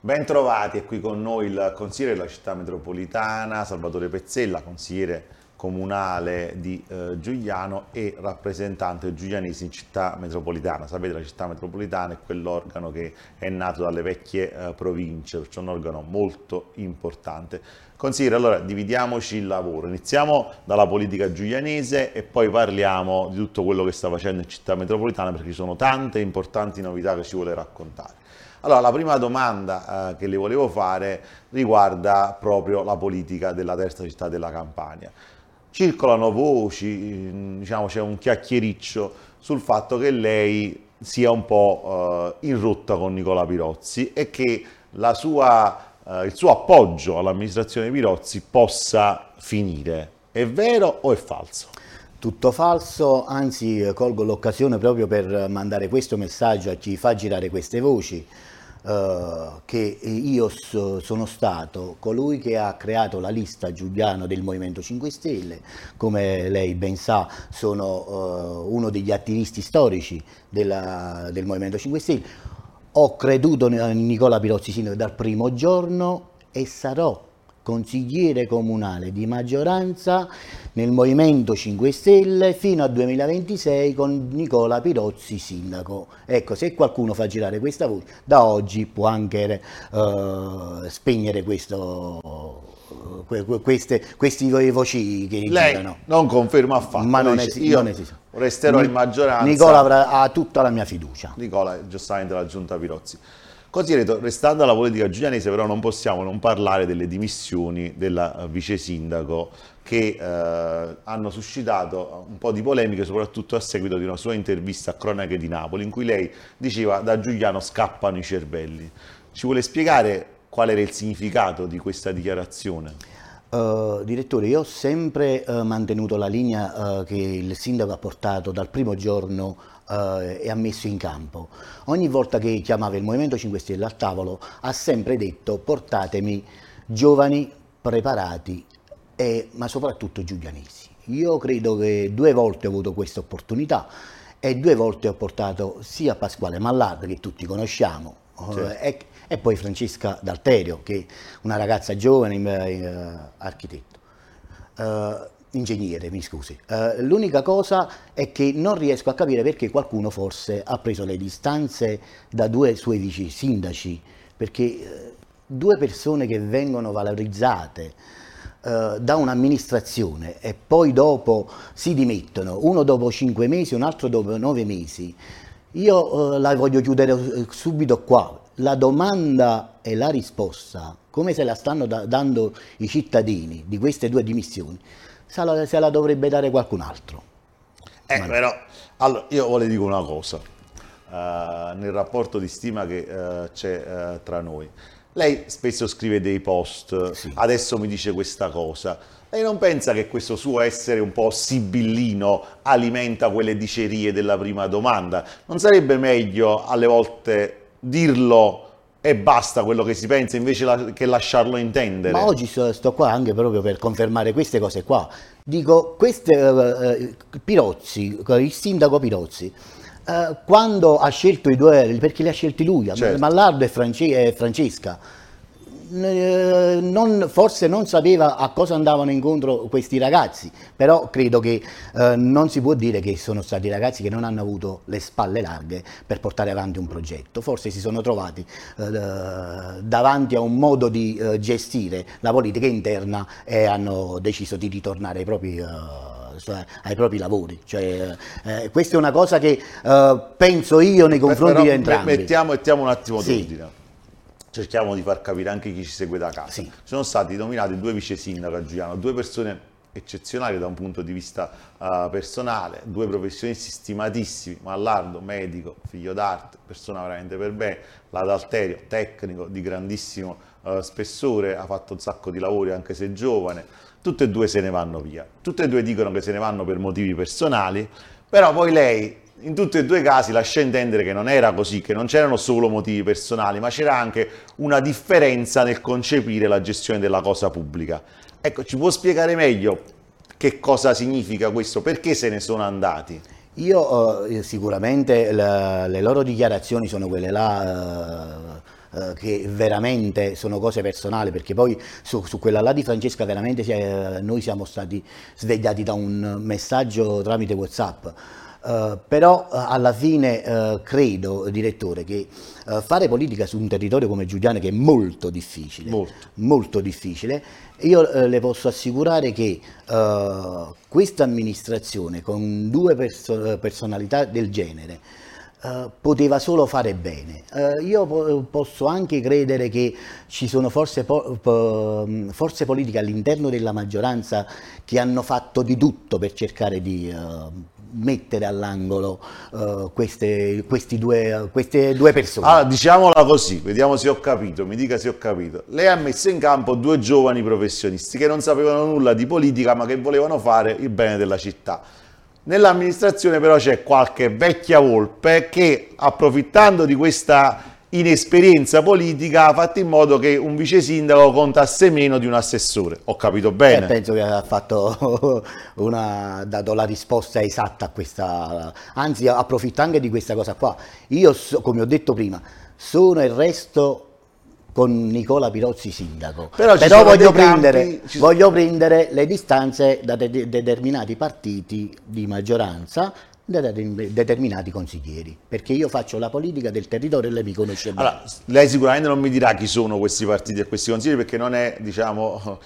Bentrovati, è qui con noi il consigliere della città metropolitana Salvatore Pezzella, consigliere comunale di eh, Giuliano e rappresentante giulianese in città metropolitana. Sapete la città metropolitana è quell'organo che è nato dalle vecchie eh, province, perciò un organo molto importante. Consigliere, allora dividiamoci il lavoro, iniziamo dalla politica giulianese e poi parliamo di tutto quello che sta facendo in città metropolitana perché ci sono tante importanti novità che ci vuole raccontare. Allora, la prima domanda eh, che le volevo fare riguarda proprio la politica della terza città della Campania. Circolano voci, diciamo c'è un chiacchiericcio sul fatto che lei sia un po' eh, in rotta con Nicola Pirozzi e che sua, eh, il suo appoggio all'amministrazione Pirozzi possa finire. È vero o è falso? Tutto falso, anzi colgo l'occasione proprio per mandare questo messaggio a chi fa girare queste voci, eh, che io sono stato colui che ha creato la lista Giuliano del Movimento 5 Stelle, come lei ben sa sono uh, uno degli attivisti storici della, del Movimento 5 Stelle, ho creduto in Nicola Pirozzi Sindaco dal primo giorno e sarò consigliere comunale di maggioranza nel Movimento 5 Stelle fino al 2026 con Nicola Pirozzi sindaco. Ecco, se qualcuno fa girare questa voce, da oggi può anche uh, spegnere questo queste, questi voci che Lei girano. non conferma affatto. Ma non, esi io non esiste. Resterò in maggioranza. Nicola avrà, ha tutta la mia fiducia. Nicola, giustamente la giunta Pirozzi. Così restando alla politica giulianese però non possiamo non parlare delle dimissioni del vice sindaco che eh, hanno suscitato un po' di polemiche soprattutto a seguito di una sua intervista a Cronache di Napoli in cui lei diceva da Giuliano scappano i cervelli. Ci vuole spiegare qual era il significato di questa dichiarazione? Uh, direttore, io ho sempre uh, mantenuto la linea uh, che il sindaco ha portato dal primo giorno e ha messo in campo. Ogni volta che chiamava il Movimento 5 Stelle al tavolo ha sempre detto portatemi giovani, preparati, e, ma soprattutto giulianesi. Io credo che due volte ho avuto questa opportunità e due volte ho portato sia Pasquale Mallard, che tutti conosciamo, certo. e, e, poi Francesca D'Alterio, che è una ragazza giovane, eh, architetto. Uh, ingegnere, mi scusi. Uh, l'unica cosa è che non riesco a capire perché qualcuno forse ha preso le distanze da due suoi vici sindaci, perché due persone che vengono valorizzate uh, da un'amministrazione e poi dopo si dimettono, uno dopo cinque mesi, un altro dopo nove mesi, io la voglio chiudere subito qua. La domanda e la risposta, come se la stanno da dando i cittadini di queste due dimissioni, se la, se la dovrebbe dare qualcun altro. Eh, però, allora, io le dico una cosa, uh, nel rapporto di stima che uh, c'è uh, tra noi. Lei spesso scrive dei post, sì. adesso mi dice questa cosa. Lei non pensa che questo suo essere un po' sibillino alimenta quelle dicerie della prima domanda? Non sarebbe meglio alle volte dirlo e basta quello che si pensa invece la, che lasciarlo intendere. Ma oggi sto, sto, qua anche proprio per confermare queste cose qua. Dico, queste, uh, Pirozzi, il sindaco Pirozzi, uh, quando ha scelto i due, perché li ha scelti lui, certo. Mallardo e, France, e Francesca, eh, non, forse non sapeva a cosa andavano incontro questi ragazzi, però credo che eh, non si può dire che sono stati ragazzi che non hanno avuto le spalle larghe per portare avanti un progetto, forse si sono trovati eh, davanti a un modo di eh, gestire la politica interna e hanno deciso di ritornare ai propri eh, ai propri lavori. Cioè, eh, questa è una cosa che eh, penso io nei confronti Però, di entrambi. Mettiamo, mettiamo un attimo sì. d'ordine cerchiamo di far capire anche chi ci segue da casa. Sì. Sono stati nominati due vice sindaci a Giuliano, due persone eccezionali da un punto di vista uh, personale, due professionisti stimatissimi, Mallardo, medico, figlio d'arte, persona veramente per bene, l'Adalterio, tecnico di grandissimo uh, spessore, ha fatto un sacco di lavori anche se giovane, tutte e due se ne vanno via, tutte e due dicono che se ne vanno per motivi personali, però poi lei in tutti e due i casi lascia intendere che non era così, che non c'erano solo motivi personali, ma c'era anche una differenza nel concepire la gestione della cosa pubblica. Ecco, ci può spiegare meglio che cosa significa questo? Perché se ne sono andati? Io eh, sicuramente la, le loro dichiarazioni sono quelle là eh, che veramente sono cose personali, perché poi su, su quella là di Francesca veramente eh, noi siamo stati svegliati da un messaggio tramite Whatsapp. Uh, però uh, alla fine uh, credo, direttore, che fare politica su un territorio come Giuliano che è molto difficile, molto, molto difficile, io le posso assicurare che questa amministrazione con due perso personalità del genere Uh, poteva solo fare bene. Uh, io po posso anche credere che ci sono forze, po forze politiche all'interno della maggioranza che hanno fatto di tutto per cercare di uh, mettere all'angolo queste, due, queste due persone. Allora, diciamola così, vediamo se ho capito, mi dica se ho capito. Lei ha messo in campo due giovani professionisti che non sapevano nulla di politica ma che volevano fare il bene della città Nell'amministrazione però c'è qualche vecchia volpe che approfittando di questa inesperienza politica ha fatto in modo che un vice sindaco contasse meno di un assessore. Ho capito bene? Eh, penso che ha fatto una, dato la risposta esatta a questa, anzi approfitto anche di questa cosa qua. Io, come ho detto prima, sono il resto con Nicola Pirozzi sindaco. Però, Però voglio, prendere, campi... voglio, prendere, le distanze da de determinati partiti di maggioranza da determinati consiglieri, perché io faccio la politica del territorio e lei mi conosce bene. Allora, lei sicuramente non mi dirà chi sono questi partiti e questi consiglieri perché non è, diciamo,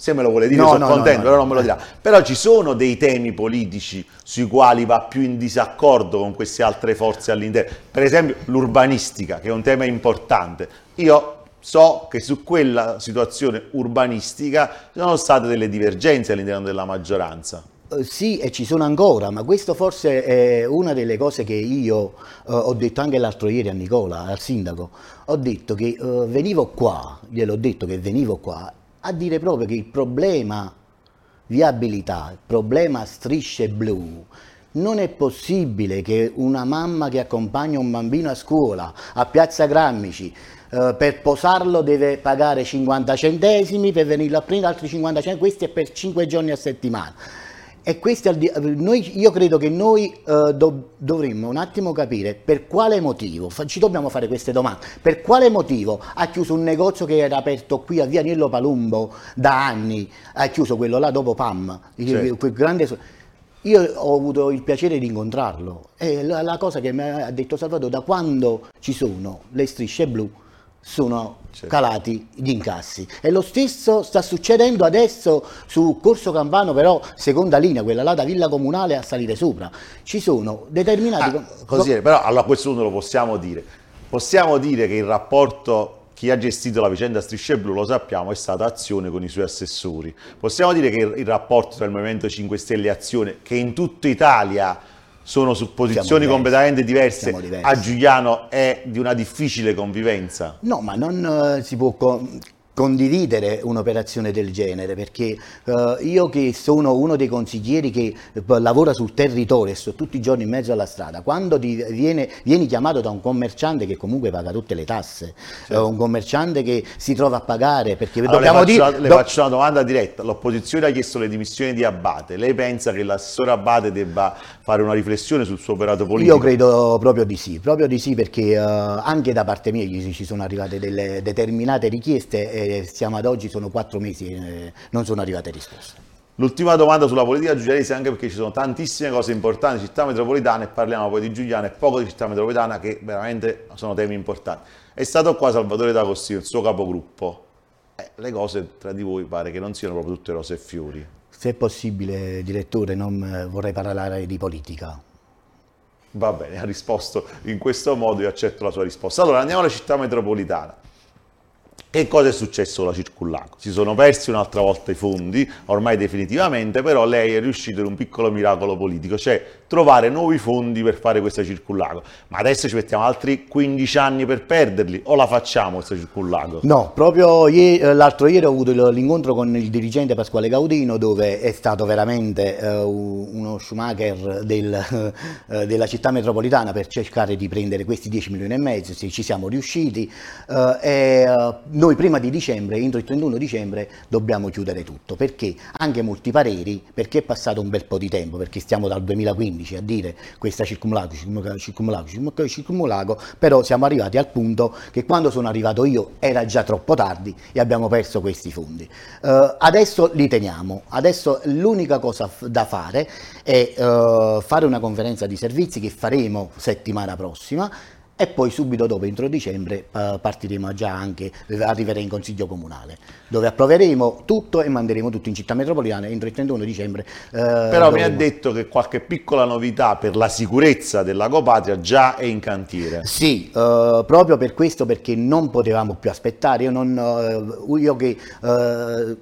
se me lo vuole dire no, sono no, contento, no, però non me lo dirà. Però ci sono dei temi politici sui quali va più in disaccordo con queste altre forze all'interno. Per esempio l'urbanistica, che è un tema importante. Io so che su quella situazione urbanistica ci sono state delle divergenze all'interno della maggioranza. Uh, sì, e ci sono ancora, ma questo forse è una delle cose che io uh, ho detto anche l'altro ieri a Nicola, al sindaco. Ho detto che uh, venivo qua, gliel'ho detto che venivo qua a dire proprio che il problema viabilità, il problema strisce blu, non è possibile che una mamma che accompagna un bambino a scuola a Piazza Grammici eh, per posarlo deve pagare 50 centesimi, per venirlo a prendere altri 50 centesimi, questo è per 5 giorni a settimana. E questi, noi, io credo che noi do, dovremmo un attimo capire per quale motivo, ci dobbiamo fare queste domande, per quale motivo ha chiuso un negozio che era aperto qui a Via Niello Palumbo da anni, ha chiuso quello là dopo PAM, certo. quel grande... Io ho avuto il piacere di incontrarlo e la, la cosa che mi ha detto Salvatore, da quando ci sono le strisce blu, sono certo. calati gli incassi e lo stesso sta succedendo adesso su Corso Campano però seconda linea quella là da Villa Comunale a salire sopra ci sono determinati ah, così però allora questo punto lo possiamo dire possiamo dire che il rapporto chi ha gestito la vicenda Strisce Blu, lo sappiamo, è stata Azione con i suoi assessori. Possiamo dire che il rapporto tra il Movimento 5 Stelle e Azione, che in tutta Italia sono su posizioni completamente diverse, a Giuliano è di una difficile convivenza? No, ma non uh, si può condividere un'operazione del genere perché uh, io che sono uno dei consiglieri che uh, lavora sul territorio e sto tutti i giorni in mezzo alla strada quando viene, vieni chiamato da un commerciante che comunque paga tutte le tasse certo. un commerciante che si trova a pagare perché allora, dobbiamo le faccio, dire le do... faccio una domanda diretta l'opposizione ha chiesto le dimissioni di Abate lei pensa che l'assessore Abate debba fare una riflessione sul suo operato politico? io credo proprio di sì proprio di sì perché anche da parte mia ci sono arrivate delle determinate richieste siamo ad oggi, sono quattro mesi e eh, non sono arrivate risposte. L'ultima domanda sulla politica giulianese, anche perché ci sono tantissime cose importanti, città metropolitana, e parliamo poi di Giuliano e poco di città metropolitana, che veramente sono temi importanti. È stato qua Salvatore D'Agostino, il suo capogruppo. Eh, le cose tra di voi pare che non siano proprio tutte rose e fiori. Se è possibile, direttore, non eh, vorrei parlare di politica. Va bene, ha risposto in questo modo, io accetto la sua risposta. Allora, andiamo alla città metropolitana. Che cosa è successo alla Circullaco? Si sono persi un'altra volta i fondi, ormai definitivamente, però lei è riuscito in un piccolo miracolo politico, cioè trovare nuovi fondi per fare questa Circullaco. Ma adesso ci mettiamo altri 15 anni per perderli o la facciamo questa Circullaco? No, proprio eh, l'altro ieri ho avuto l'incontro con il dirigente Pasquale Gaudino dove è stato veramente uh, uno Schumacher del, uh, della città metropolitana per cercare di prendere questi 10 milioni e mezzo, sì, ci siamo riusciti uh, e noi prima di dicembre, entro il 31 dicembre, dobbiamo chiudere tutto, perché anche molti pareri, perché è passato un bel po' di tempo, perché stiamo dal 2015 a dire questa circumlago, circumlago, circumlago, circumlago, però siamo arrivati al punto che quando sono arrivato io era già troppo tardi e abbiamo perso questi fondi. Uh, adesso li teniamo, adesso l'unica cosa da fare è uh, fare una conferenza di servizi che faremo settimana prossima e poi subito dopo, entro dicembre, partiremo già anche, arriveremo in Consiglio Comunale, dove approveremo tutto e manderemo tutto in città metropolitana entro il 31 dicembre. Eh, Però dovremo... mi ha detto che qualche piccola novità per la sicurezza della Copatria già è in cantiere. Sì, eh, proprio per questo, perché non potevamo più aspettare, io, non, eh, io che eh,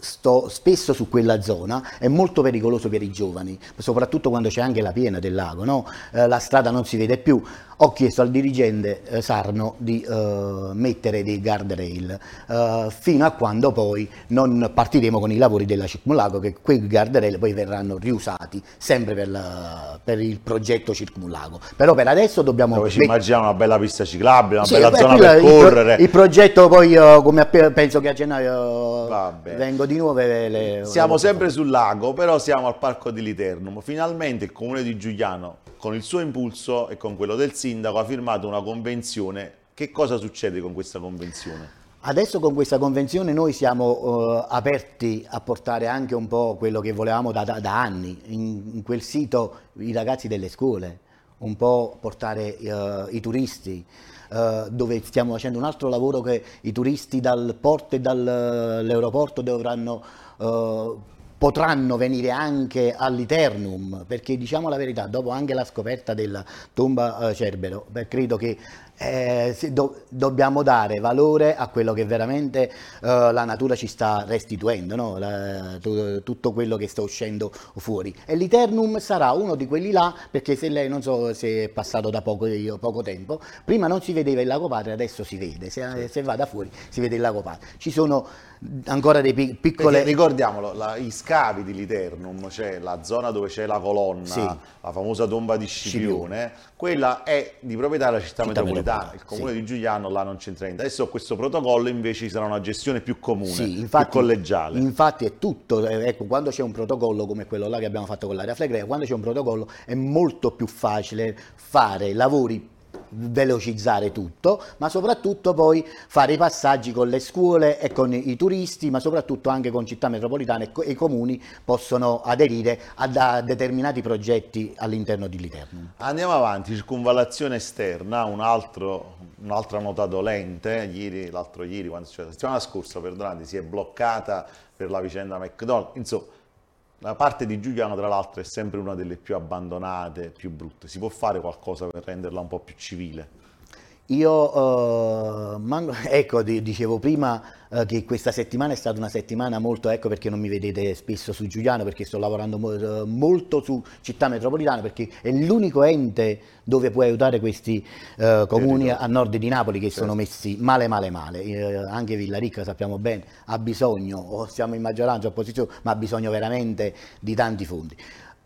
sto spesso su quella zona, è molto pericoloso per i giovani, soprattutto quando c'è anche la piena del lago, no? eh, la strada non si vede più. Ho chiesto al dirigente eh, Sarno di eh, mettere dei guardrail eh, fino a quando poi non partiremo con i lavori della Circumlago, che quei guardrail poi verranno riusati sempre per, la, per il progetto Circumlago. Però per adesso dobbiamo... Dove ci immaginiamo una bella pista ciclabile, una sì, bella beh, zona per correre. Il, progetto poi, eh, come penso che a gennaio vengo di nuovo. Le, siamo sempre sul lago, però siamo al Parco di Liternum. Finalmente il comune di Giuliano, con il suo impulso e con quello del sindaco, ha firmato una convenzione. Che cosa succede con questa convenzione? Adesso con questa convenzione noi siamo uh, aperti a portare anche un po' quello che volevamo da, da, da anni, in, in, quel sito i ragazzi delle scuole, un po' portare uh, i turisti, uh, dove stiamo facendo un altro lavoro che i turisti dal porto e dall'aeroporto dovranno potranno venire anche all'Eternum, perché diciamo la verità, dopo anche la scoperta della tomba Cerbero, beh, credo che eh, do, dobbiamo dare valore a quello che veramente uh, la natura ci sta restituendo, no? la, tu, tutto quello che sta uscendo fuori. E l'Eternum sarà uno di quelli là, perché se lei non so se è passato da poco, poco tempo, prima non si vedeva il lago Patria, adesso si vede, se, sì. se va da fuori si vede il lago Patria. Ci sono ancora dei piccole... Perché, ricordiamolo, la, gli scavi di Liternum, cioè la zona dove c'è la colonna, sì. la famosa tomba di Scipione, quella è di proprietà della città, città metropolitana metropolitana, il comune sì. di Giuliano là non c'entra niente. Adesso questo protocollo invece ci sarà una gestione più comune, sì, infatti, più collegiale. Infatti è tutto, eh, ecco, quando c'è un protocollo come quello là che abbiamo fatto con l'area Flegrea, quando c'è un protocollo è molto più facile fare lavori velocizzare tutto, ma soprattutto poi fare i passaggi con le scuole e con i turisti, ma soprattutto anche con città metropolitane e i comuni possono aderire a, determinati progetti all'interno di Literno. Andiamo avanti, circunvallazione esterna, un altro, un'altra nota dolente, ieri, l'altro ieri, quando, cioè, la settimana scorsa, perdonate, si è bloccata per la vicenda McDonald's, insomma la parte di Giuliano, tra l'altro, è sempre una delle più abbandonate, più brutte. Si può fare qualcosa per renderla un po' più civile? Io, uh, man- ecco, dicevo prima uh, che questa settimana è stata una settimana molto, ecco perché non mi vedete spesso su Giuliano, perché sto lavorando mo- uh, molto su città metropolitana, perché è l'unico ente dove puoi aiutare questi comuni a nord di Napoli che certo. sono messi male, male, male. anche Villaricca, sappiamo bene, ha bisogno, o siamo in maggioranza opposizione, ma ha bisogno veramente di tanti fondi.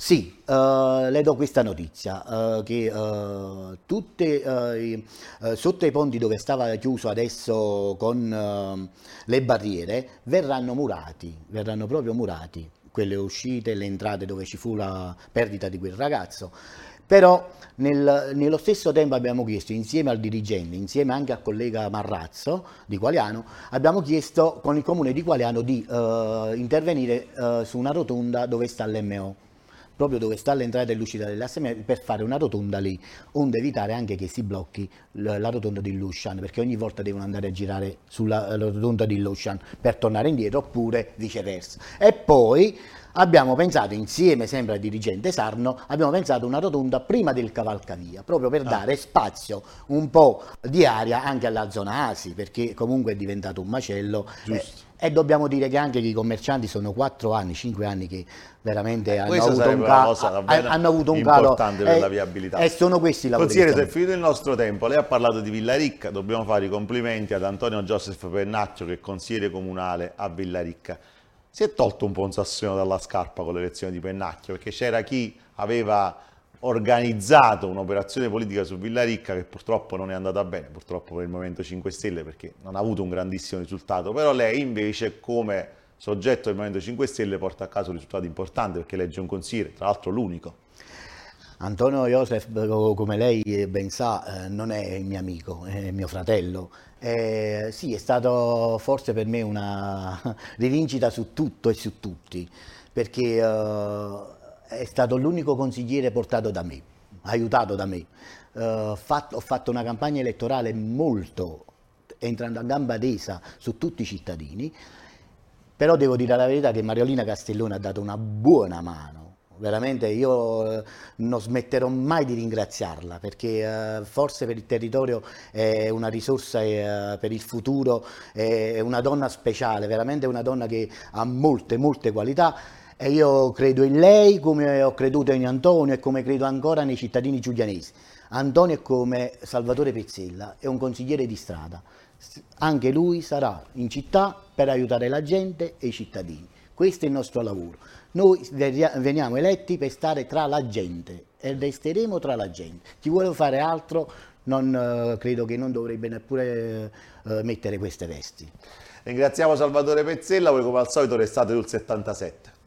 Sì, uh, le do questa notizia, uh, che uh, tutte, sotto i ponti dove stava chiuso adesso con le barriere verranno murati, verranno proprio murati quelle uscite, le entrate dove ci fu la perdita di quel ragazzo. Però nel, nello stesso tempo abbiamo chiesto insieme al dirigente, insieme anche al collega Marrazzo di Qualiano, abbiamo chiesto con il comune di Qualiano di intervenire su una rotonda dove sta l'MO proprio dove sta l'entrata e l'uscita dell'assemblea per fare una rotonda lì, onde evitare anche che si blocchi la rotonda di Lushan, perché ogni volta devono andare a girare sulla rotonda di Lushan per tornare indietro oppure viceversa. E poi abbiamo pensato insieme sempre al dirigente Sarno, abbiamo pensato una rotonda prima del cavalcavia, proprio per ah. dare spazio un po' di aria anche alla zona Asi, perché comunque è diventato un macello. Giusto. Eh, e dobbiamo dire che anche i commercianti sono 4 anni, 5 anni che veramente eh, hanno, avuto un, ca- hanno avuto un calo importante per la viabilità. E sono questi i lavori. Consigliere, se è finito il nostro tempo, lei ha parlato di Villaricca, dobbiamo fare i complimenti ad Antonio Joseph Pennacchio che è consigliere comunale a Villaricca. Si è tolto un po' un sassino dalla scarpa con l'elezione di Pennacchio perché c'era chi aveva organizzato un'operazione politica su Villaricca che purtroppo non è andata bene, purtroppo per il Movimento 5 Stelle perché non ha avuto un grandissimo risultato, però lei invece come soggetto del Movimento 5 Stelle porta a caso risultati importanti perché legge un consigliere, tra l'altro l'unico. Antonio Josef, come lei ben sa, eh, non è il mio amico, è mio fratello. Eh, sì, è stato forse per me una rivincita su tutto e su tutti, perché eh, è stato l'unico consigliere portato da me, aiutato da me. Uh, fatto, ho fatto una campagna elettorale molto, entrando a gamba tesa su tutti i cittadini, però devo dire la verità che Mariolina Castellone ha dato una buona mano. Veramente io eh, non smetterò mai di ringraziarla perché eh, forse per il territorio è una risorsa eh, per il futuro, è una donna speciale, veramente una donna che ha molte, molte qualità e io credo in lei come ho creduto in Antonio e come credo ancora nei cittadini giulianesi. Antonio è come Salvatore Pezzella, è un consigliere di strada. Anche lui sarà in città per aiutare la gente e i cittadini. Questo è il nostro lavoro. Noi veniamo eletti per stare tra la gente e resteremo tra la gente. Chi vuole fare altro non, eh, credo che non dovrebbe neppure eh, mettere queste vesti. Ringraziamo Salvatore Pezzella, voi come al solito restate sul 77.